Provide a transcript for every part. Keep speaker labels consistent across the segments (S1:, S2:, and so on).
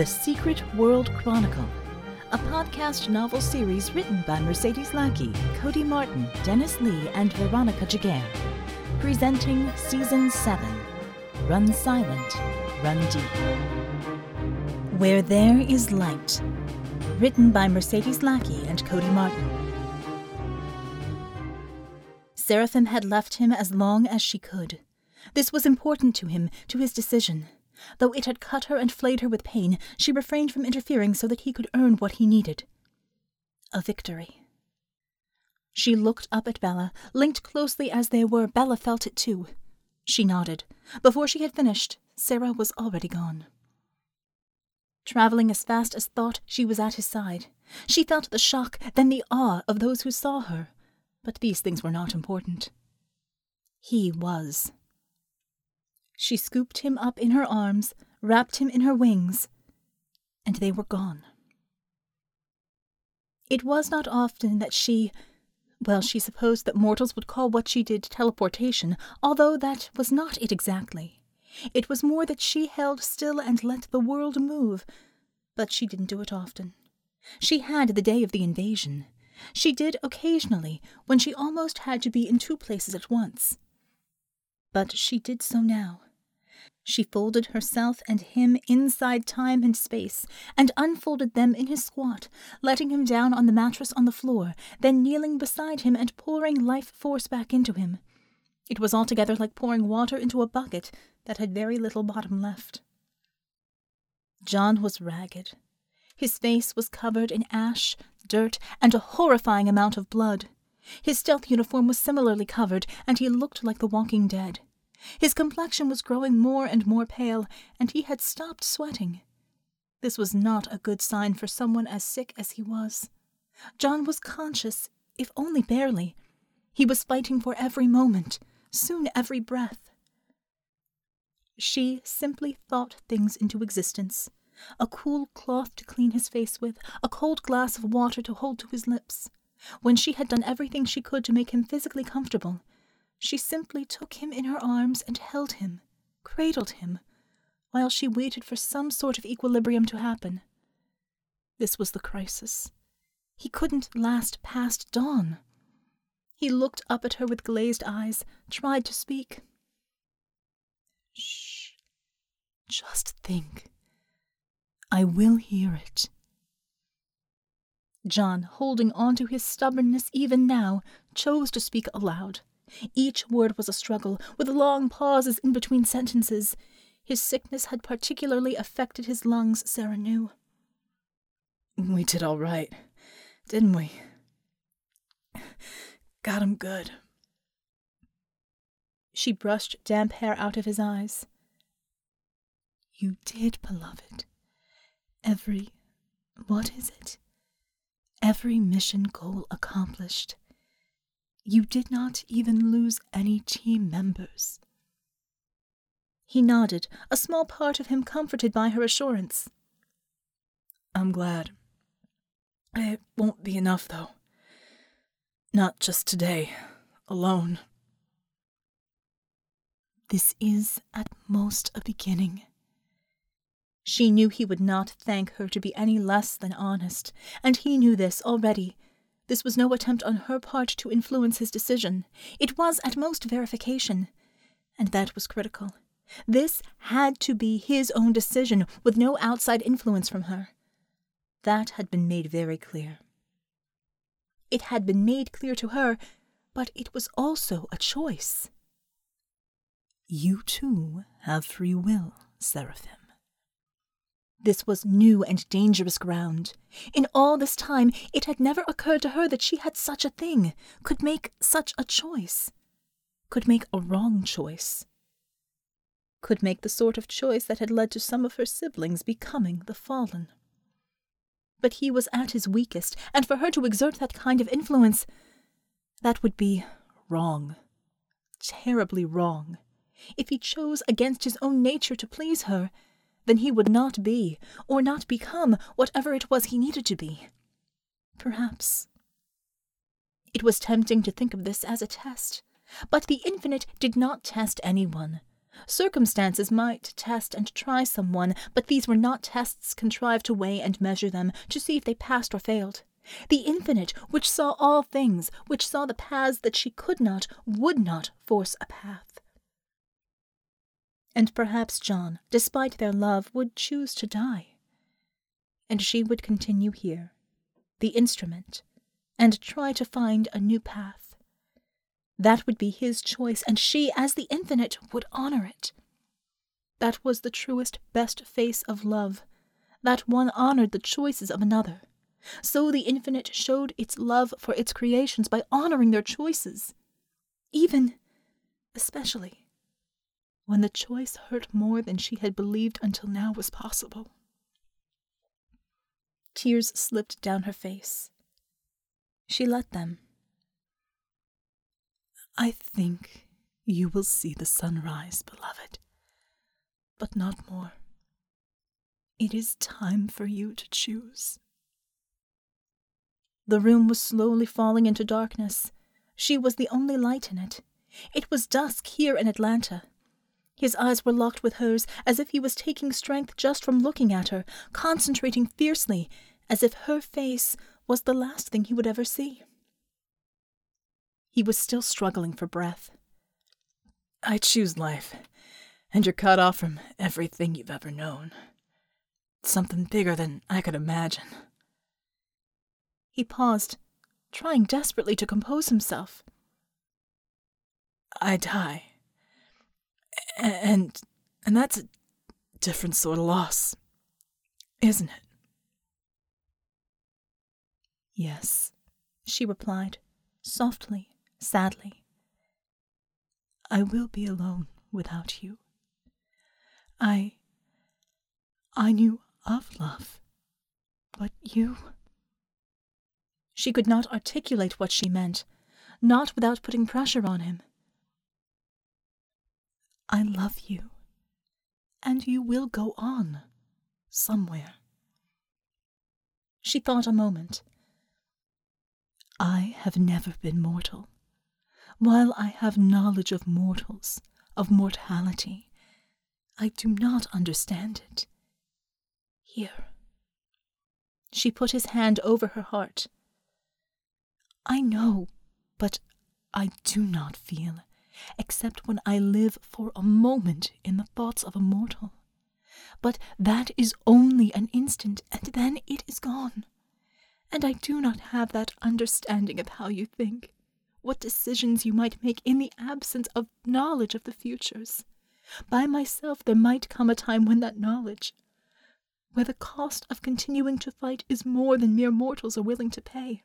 S1: The Secret World Chronicle, a podcast novel series written by Mercedes Lackey, Cody Martin, Dennis Lee, and Veronica Giguere. Presenting Season 7 Run Silent, Run Deep. Where There Is Light. Written by Mercedes Lackey and Cody Martin. Seraphym had left him as long as she could. This was important to him, to his decision. Though it had cut her and flayed her with pain, she refrained from interfering so that he could earn what he needed a victory. She looked up at Bella. Linked closely as they were, Bella felt it too. She nodded. Before she had finished, Sarah was already gone. Traveling as fast as thought, she was at his side. She felt the shock, then the awe of those who saw her. But these things were not important. He was. She scooped him up in her arms, wrapped him in her wings, and they were gone. It was not often that she, well, she supposed that mortals would call what she did teleportation, although that was not it exactly. It was more that she held still and let the world move, but she didn't do it often. She had the day of the invasion. She did occasionally, when she almost had to be in two places at once. But she did so now. She folded herself and him inside time and space, and unfolded them in his squat, letting him down on the mattress on the floor, then kneeling beside him and pouring life force back into him. It was altogether like pouring water into a bucket that had very little bottom left. John was ragged. His face was covered in ash, dirt, and a horrifying amount of blood. His stealth uniform was similarly covered, and he looked like the walking dead. His complexion was growing more and more pale, and he had stopped sweating. This was not a good sign for someone as sick as he was. John was conscious, if only barely. He was fighting for every moment, soon every breath. She simply thought things into existence. A cool cloth to clean his face with, a cold glass of water to hold to his lips. When she had done everything she could to make him physically comfortable, she simply took him in her arms and held him, cradled him, while she waited for some sort of equilibrium to happen. This was the crisis. He couldn't last past dawn. He looked up at her with glazed eyes, tried to speak. Shh. Just think. I will hear it. John, holding on to his stubbornness even now, chose to speak aloud. Each word was a struggle, with long pauses in between sentences. His sickness had particularly affected his lungs, Sarah knew.
S2: We did all right, didn't we? Got him good.
S1: She brushed damp hair out of his eyes. You did, beloved. Every. what is it? Every mission goal accomplished. You did not even lose any team members. He nodded, a small part of him comforted by her assurance.
S2: I'm glad. It won't be enough, though. Not just today, alone.
S1: This is at most a beginning. She knew he would not thank her to be any less than honest, and he knew this already this was no attempt on her part to influence his decision. It was at most verification. And that was critical. This had to be his own decision, with no outside influence from her. That had been made very clear. It had been made clear to her, but it was also a choice.
S2: You too have free will, Seraphym.
S1: This was new and dangerous ground. In all this time, it had never occurred to her that she had such a thing, could make such a choice, could make a wrong choice, could make the sort of choice that had led to some of her siblings becoming the fallen. But he was at his weakest, and for her to exert that kind of influence, that would be wrong. Terribly wrong. If he chose against his own nature to please her, then he would not be, or not become, whatever it was he needed to be. Perhaps. It was tempting to think of this as a test, but the infinite did not test anyone. Circumstances might test and try someone, but these were not tests contrived to weigh and measure them, to see if they passed or failed. The infinite, which saw all things, which saw the paths that she could not, would not force a path. And perhaps John, despite their love, would choose to die. And she would continue here, the instrument, and try to find a new path. That would be his choice, and she, as the infinite, would honor it. That was the truest, best face of love. That one honored the choices of another. So the infinite showed its love for its creations by honoring their choices. Even, especially, when the choice hurt more than she had believed until now was possible. Tears slipped down her face. She let them. I think you will see the sunrise, beloved, but not more. It is time for you to choose. The room was slowly falling into darkness. She was the only light in it. It was dusk here in Atlanta. His eyes were locked with hers, as if he was taking strength just from looking at her, concentrating fiercely, as if her face was the last thing he would ever see. He was still struggling for breath.
S2: I choose life, and you're cut off from everything you've ever known. Something bigger than I could imagine.
S1: He paused, trying desperately to compose himself.
S2: I die. And and that's a different sort of loss, isn't it?
S1: Yes, she replied, softly, sadly. I will be alone without you. I. I knew of love, but you. She could not articulate what she meant, not without putting pressure on him. I love you, and you will go on, somewhere. She thought a moment. I have never been mortal. While I have knowledge of mortals, of mortality, I do not understand it. Here. She put his hand over her heart. I know, but I do not feel, except when I live for a moment in the thoughts of a mortal. But that is only an instant, and then it is gone. And I do not have that understanding of how you think, what decisions you might make in the absence of knowledge of the futures. By myself there might come a time when that knowledge, where the cost of continuing to fight is more than mere mortals are willing to pay.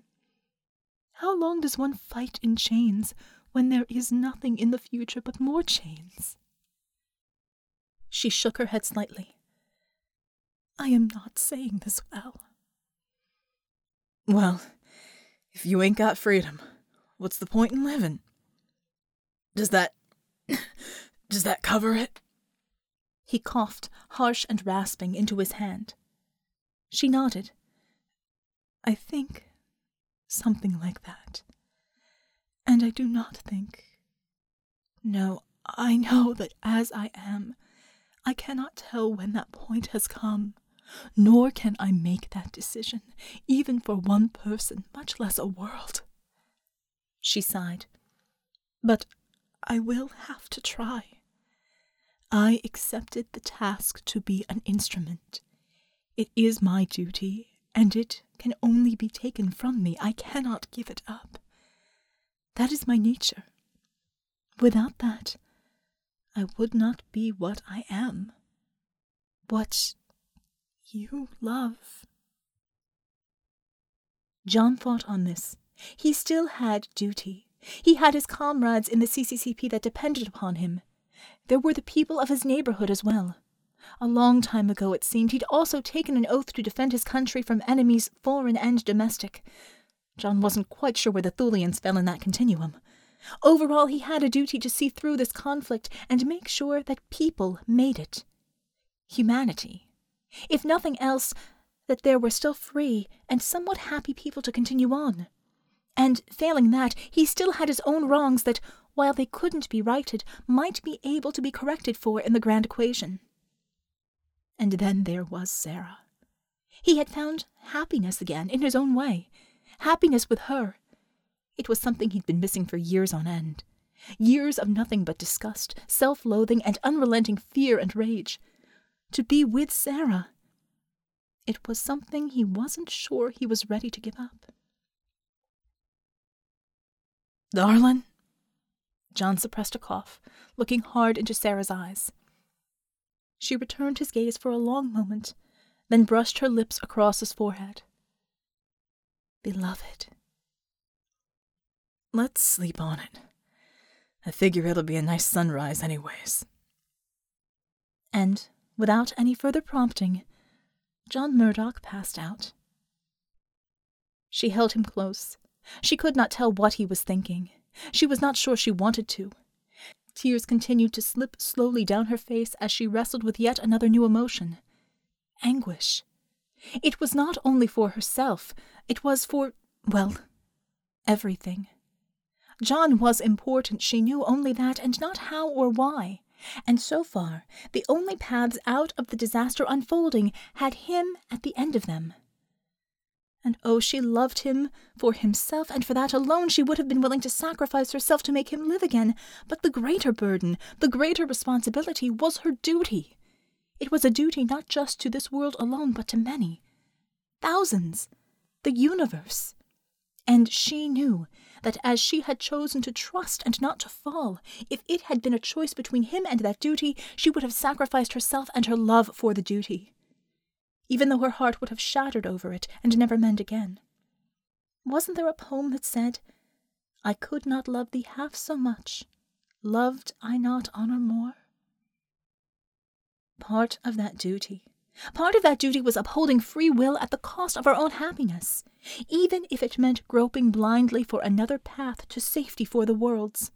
S1: How long does one fight in chains when there is nothing in the future but more chains? She shook her head slightly. I am not saying this well.
S2: Well, if you ain't got freedom, what's the point in living? Does that. does that cover it?
S1: He coughed, harsh and rasping, into his hand. She nodded. I think something like that. And I do not think. No, I know that as I am, I cannot tell when that point has come, nor can I make that decision, even for one person, much less a world. She sighed. But I will have to try. I accepted the task to be an instrument. It is my duty, and it can only be taken from me. I cannot give it up. That is my nature. Without that, I would not be what I am. What you love. John thought on this. He still had duty. He had his comrades in the CCCP that depended upon him. There were the people of his neighborhood as well. A long time ago, it seemed, he'd also taken an oath to defend his country from enemies, foreign and domestic. John wasn't quite sure where the Thulians fell in that continuum. Overall, he had a duty to see through this conflict and make sure that people made it. Humanity. If nothing else, that there were still free and somewhat happy people to continue on. And failing that, he still had his own wrongs that, while they couldn't be righted, might be able to be corrected for in the grand equation. And then there was Sarah. He had found happiness again, in his own way. Happiness with her. It was something he'd been missing for years on end. Years of nothing but disgust, self loathing, and unrelenting fear and rage. To be with Sarah. It was something he wasn't sure he was ready to give up.
S2: Darlin'?
S1: John suppressed a cough, looking hard into Sarah's eyes. She returned his gaze for a long moment, then brushed her lips across his forehead. Beloved.
S2: Let's sleep on it. I figure it'll be a nice sunrise, anyways.
S1: And, without any further prompting, John Murdock passed out. She held him close. She could not tell what he was thinking. She was not sure she wanted to. Tears continued to slip slowly down her face as she wrestled with yet another new emotion anguish. It was not only for herself, it was for, well, everything. John was important, she knew only that, and not how or why. And so far, the only paths out of the disaster unfolding had him at the end of them. And oh, she loved him for himself, and for that alone she would have been willing to sacrifice herself to make him live again. But the greater burden, the greater responsibility was her duty. It was a duty not just to this world alone, but to many. Thousands. The universe. And she knew that as she had chosen to trust and not to fall, if it had been a choice between him and that duty, she would have sacrificed herself and her love for the duty even though her heart would have shattered over it and never mend again. Wasn't there a poem that said, I could not love thee half so much, loved I not honour more? Part of that duty, part of that duty was upholding free will at the cost of our own happiness, even if it meant groping blindly for another path to safety for the world's.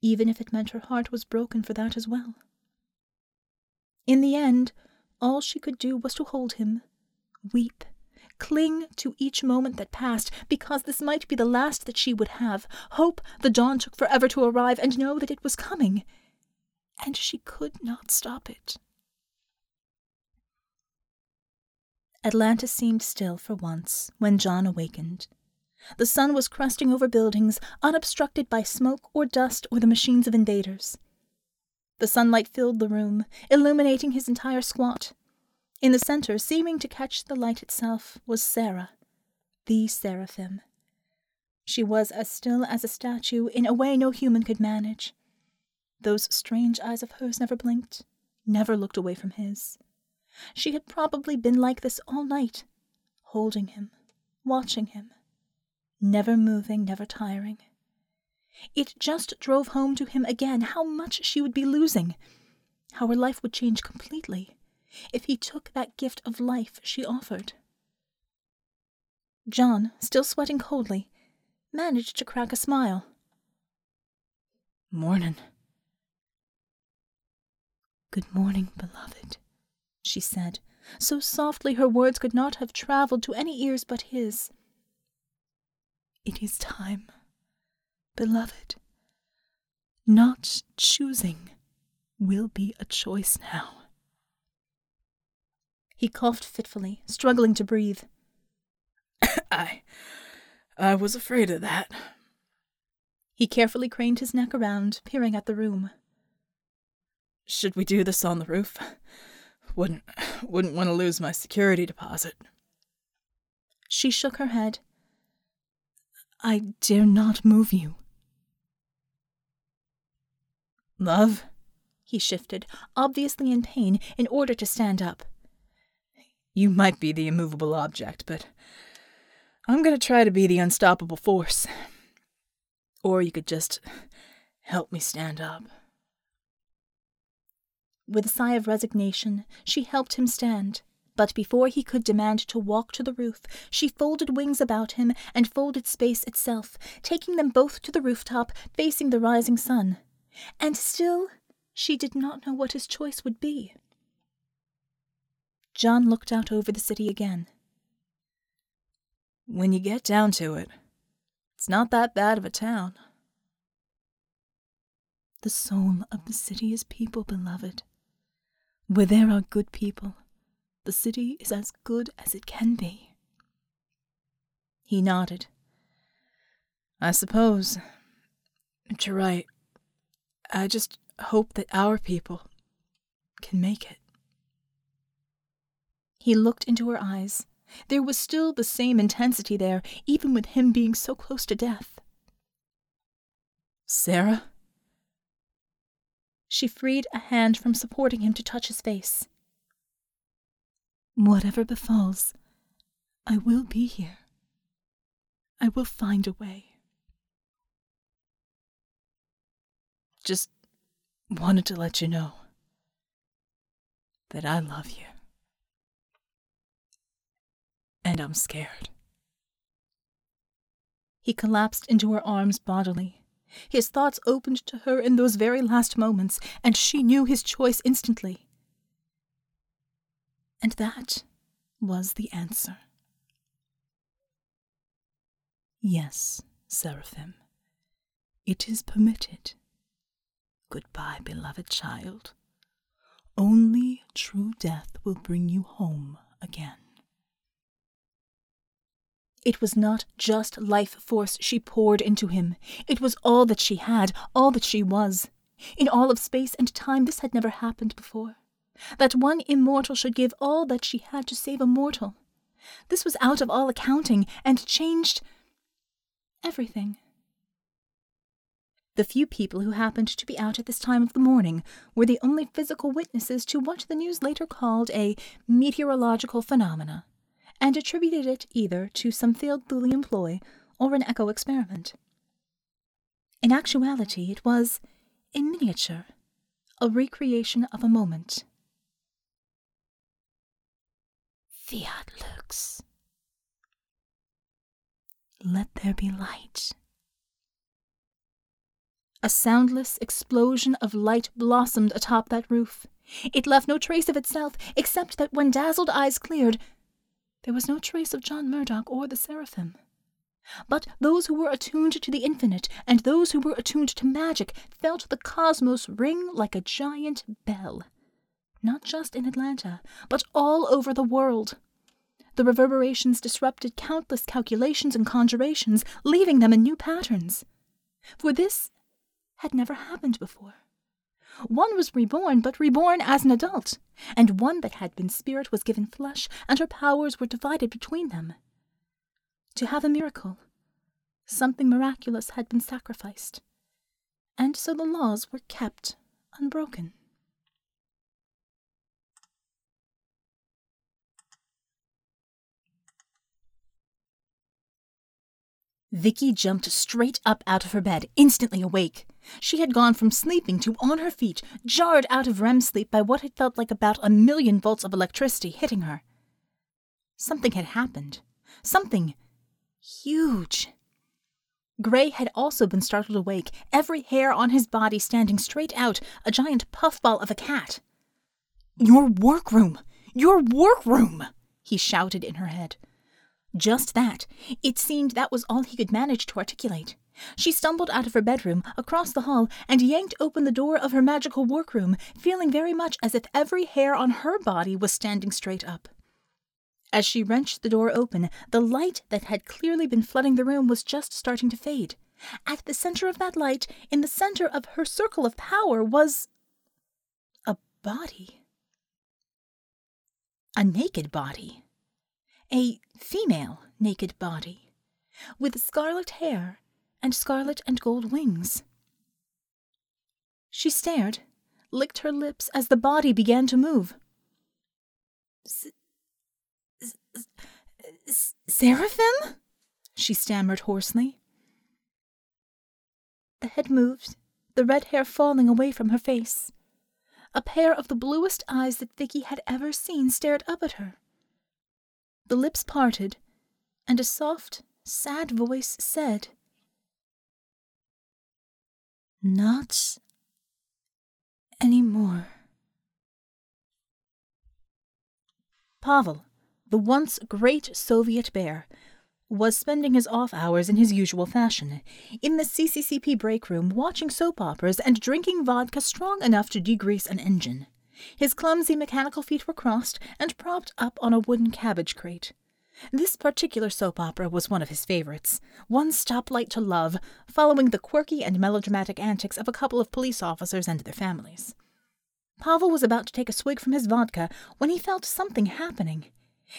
S1: Even if it meant her heart was broken for that as well. In the end, all she could do was to hold him, weep, cling to each moment that passed, because this might be the last that she would have, hope the dawn took forever to arrive, and know that it was coming. And she could not stop it. Atlanta seemed still for once when John awakened. The sun was cresting over buildings, unobstructed by smoke or dust or the machines of invaders. The sunlight filled the room, illuminating his entire squat. In the center, seeming to catch the light itself, was Sarah, the seraphim. She was as still as a statue in a way no human could manage. Those strange eyes of hers never blinked, never looked away from his. She had probably been like this all night, holding him, watching him, never moving, never tiring. It just drove home to him again how much she would be losing, how her life would change completely if he took that gift of life she offered. John, still sweating coldly, managed to crack a smile.
S2: Morning.
S1: Good morning, beloved, she said, so softly her words could not have travelled to any ears but his. It is time beloved. Not choosing will be a choice now. He coughed fitfully, struggling to breathe.
S2: I. I was afraid of that.
S1: He carefully craned his neck around, peering at the room.
S2: Should we do this on the roof? Wouldn't wouldn't want to lose my security deposit.
S1: She shook her head. I dare not move you.
S2: Love?
S1: He shifted, obviously in pain, in order to stand up.
S2: You might be the immovable object, but I'm going to try to be the unstoppable force. Or you could just help me stand up.
S1: With a sigh of resignation, she helped him stand. But before he could demand to walk to the roof, she folded wings about him and folded space itself, taking them both to the rooftop, facing the rising sun. And still, she did not know what his choice would be. John looked out over the city again.
S2: When you get down to it, it's not that bad of a town.
S1: The soul of the city is people, beloved. Where there are good people, the city is as good as it can be.
S2: He nodded. I suppose. You're right. I just hope that our people can make it.
S1: He looked into her eyes. There was still the same intensity there, even with him being so close to death.
S2: Sarah?
S1: She freed a hand from supporting him to touch his face. Whatever befalls, I will be here. I will find a way.
S2: Just wanted to let you know that I love you. And I'm scared.
S1: He collapsed into her arms bodily. His thoughts opened to her in those very last moments, and she knew his choice instantly. And that was the answer. Yes, Seraphym, it is permitted. Goodbye, beloved child. Only true death will bring you home again. It was not just life force she poured into him. It was all that she had, all that she was. In all of space and time, this had never happened before. That one immortal should give all that she had to save a mortal. This was out of all accounting, and changed everything. The few people who happened to be out at this time of the morning were the only physical witnesses to what the news later called a meteorological phenomena, and attributed it either to some failed Thulian ploy or an echo experiment. In actuality, it was, in miniature, a recreation of a moment. Fiat lux. Let there be light. A soundless explosion of light blossomed atop that roof. It left no trace of itself, except that when dazzled eyes cleared, there was no trace of John Murdock or the Seraphym. But those who were attuned to the infinite and those who were attuned to magic felt the cosmos ring like a giant bell. Not just in Atlanta, but all over the world. The reverberations disrupted countless calculations and conjurations, leaving them in new patterns. For this had never happened before. One was reborn, but reborn as an adult, and one that had been spirit was given flesh, and her powers were divided between them. To have a miracle, something miraculous had been sacrificed, and so the laws were kept unbroken. Vicky jumped straight up out of her bed, instantly awake. She had gone from sleeping to on her feet, jarred out of REM sleep by what had felt like about a million volts of electricity hitting her. Something had happened. Something huge. Gray had also been startled awake, every hair on his body standing straight out, a giant puffball of a cat. Your workroom! Your workroom! he shouted in her head. Just that. It seemed that was all he could manage to articulate. She stumbled out of her bedroom, across the hall, and yanked open the door of her magical workroom, feeling very much as if every hair on her body was standing straight up. As she wrenched the door open, the light that had clearly been flooding the room was just starting to fade. At the center of that light, in the center of her circle of power, was a body. A naked body a female naked body, with scarlet hair and scarlet and gold wings. She stared, licked her lips as the body began to move. Seraphym? she stammered hoarsely. The head moved, the red hair falling away from her face. A pair of the bluest eyes that Vicky had ever seen stared up at her. The lips parted, and a soft, sad voice said, Not anymore. Pavel, the once great Soviet bear, was spending his off hours in his usual fashion, in the CCCP break room watching soap operas and drinking vodka strong enough to degrease an engine. His clumsy mechanical feet were crossed and propped up on a wooden cabbage crate. This particular soap opera was one of his favorites, One Stoplight to Love, following the quirky and melodramatic antics of a couple of police officers and their families. Pavel was about to take a swig from his vodka when he felt something happening.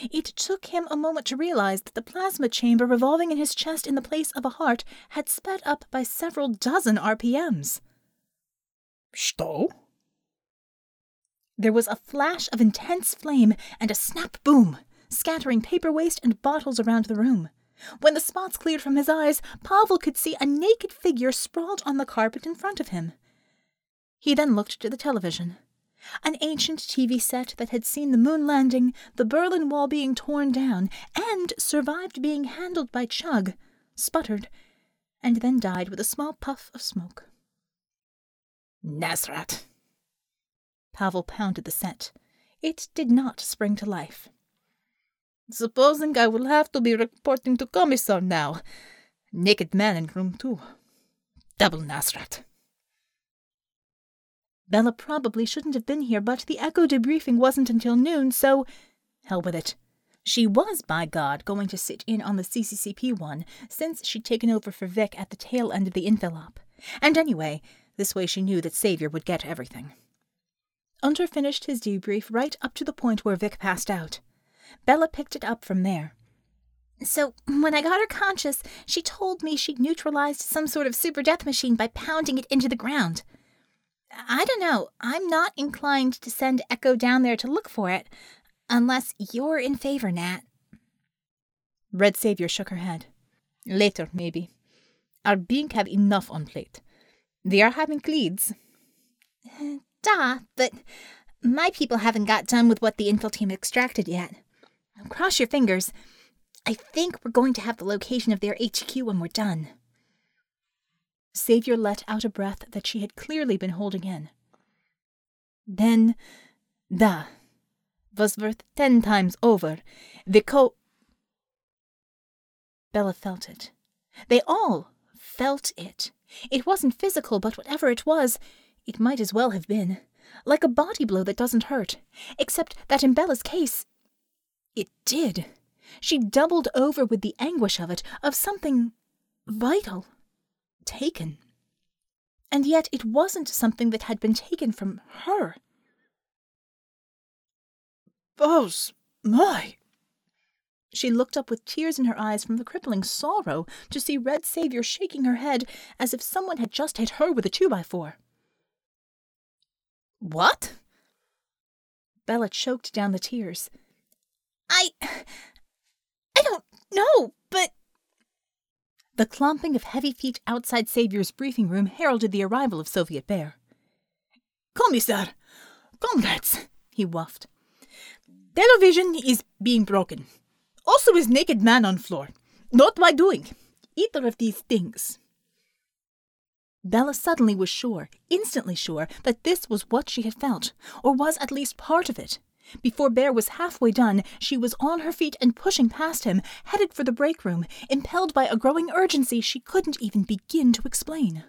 S1: It took him a moment to realize that the plasma chamber revolving in his chest in the place of a heart had sped up by several dozen RPMs.
S2: Что?
S1: There was a flash of intense flame and a snap boom, scattering paper waste and bottles around the room. When the spots cleared from his eyes, Pavel could see a naked figure sprawled on the carpet in front of him. He then looked to the television. An ancient TV set that had seen the moon landing, the Berlin Wall being torn down, and survived being handled by Chug, sputtered, and then died with a small puff of smoke.
S2: Nasrat.
S1: Pavel pounded the set. It did not spring to life.
S2: Supposing I will have to be reporting to Commissar now. Naked man in room two. Double Nasrat.
S1: Bella probably shouldn't have been here, but the Echo debriefing wasn't until noon, so hell with it. She was, by God, going to sit in on the CCCP one, since she'd taken over for Vic at the tail end of the infilop. And anyway, this way she knew that Savior would get everything. Unter finished his debrief right up to the point where Vic passed out. Bella picked it up from there. So, when I got her conscious, she told me she'd neutralized some sort of super death machine by pounding it into the ground. I don't know. I'm not inclined to send Echo down there to look for it, unless you're in favor, Nat.
S2: Red Savior shook her head. Later, maybe. Our Bink have enough on plate. They are having leads.
S1: Eh, da, but my people haven't got done with what the infill team extracted yet. Cross your fingers. I think we're going to have the location of their HQ when we're done. Savior let out a breath that she had clearly been holding in.
S2: Then, da, was worth ten times over. The co.
S1: Bella felt it. They all felt it. It wasn't physical, but whatever it was, it might as well have been. Like a body blow that doesn't hurt. Except that in Bella's case, it did. She doubled over with the anguish of it, of something vital taken. And yet it wasn't something that had been taken from her.
S2: Boss, my.
S1: She looked up with tears in her eyes from the crippling sorrow to see Red Savior shaking her head as if someone had just hit her with a two by four.
S2: What?
S1: Bella choked down the tears. I. I don't know, but the clomping of heavy feet outside Savior's briefing room heralded the arrival of Soviet Bear.
S2: Commissar! Comrades! he whuffed. Television is being broken. Also is naked man on floor. Not by doing. Either of these things.
S1: Bella suddenly was sure, instantly sure, that this was what she had felt, or was at least part of it. Before Bear was halfway done, she was on her feet and pushing past him, headed for the break room, impelled by a growing urgency she couldn't even begin to explain.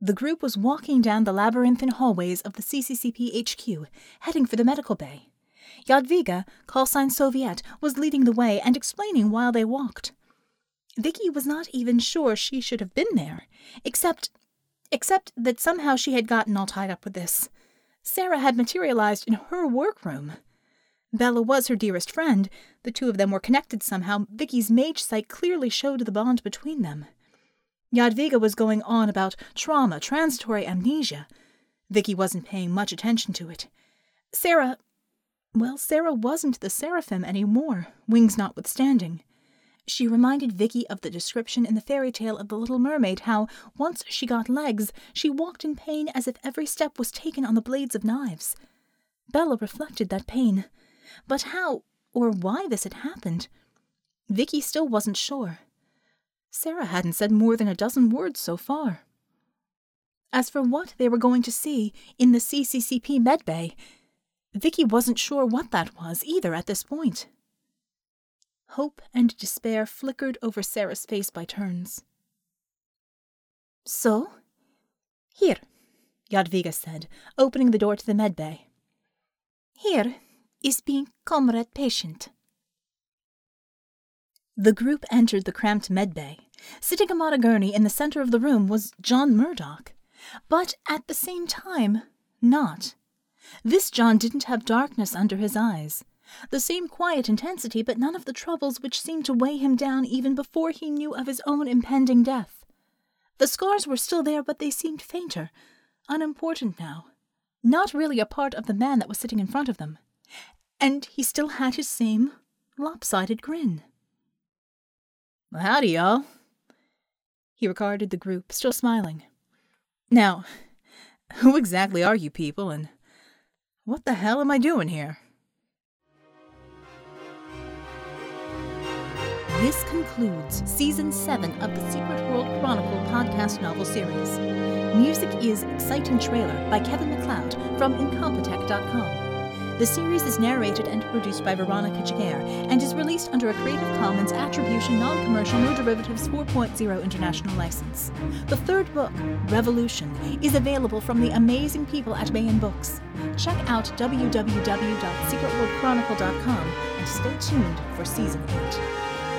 S1: The group was walking down the labyrinthine hallways of the CCCP HQ, heading for the medical bay. Jadwiga, call sign Soviette, was leading the way and explaining while they walked. Vicky was not even sure she should have been there, except except that somehow she had gotten all tied up with this. Sarah had materialized in her workroom. Bella was her dearest friend. The two of them were connected somehow. Vicky's mage sight clearly showed the bond between them. Jadwiga was going on about trauma, transitory amnesia. Vicky wasn't paying much attention to it. Sarah, well, Sarah wasn't the seraphim any more, wings notwithstanding. She reminded Vicky of the description in the fairy tale of the Little Mermaid how, once she got legs, she walked in pain as if every step was taken on the blades of knives. Bella reflected that pain. But how or why this had happened? Vicky still wasn't sure. Sarah hadn't said more than a dozen words so far. As for what they were going to see in the CCCP medbay, Vicky wasn't sure what that was either at this point. Hope and despair flickered over Sarah's face by turns.
S2: So?
S1: Here, Jadwiga said, opening the door to the medbay.
S2: Here is being comrade patient.
S1: The group entered the cramped medbay. Sitting on a gurney in the center of the room was John Murdock, but at the same time, not. This John didn't have darkness under his eyes. The same quiet intensity, but none of the troubles which seemed to weigh him down even before he knew of his own impending death. The scars were still there, but they seemed fainter, unimportant now, not really a part of the man that was sitting in front of them. And he still had his same lopsided grin.
S2: Howdy, y'all.
S1: He regarded the group, still smiling.
S2: Now, who exactly are you people, and what the hell am I doing here?
S1: This concludes Season 7 of the Secret World Chronicle podcast novel series. Music is Exciting Trailer by Kevin MacLeod from Incompetech.com. The series is narrated and produced by Veronica Giguere and is released under a Creative Commons Attribution Non Commercial No Derivatives 4.0 international license. The third book, Revolution, is available from the amazing people at Baen Books. Check out www.secretworldchronicle.com and stay tuned for Season 8.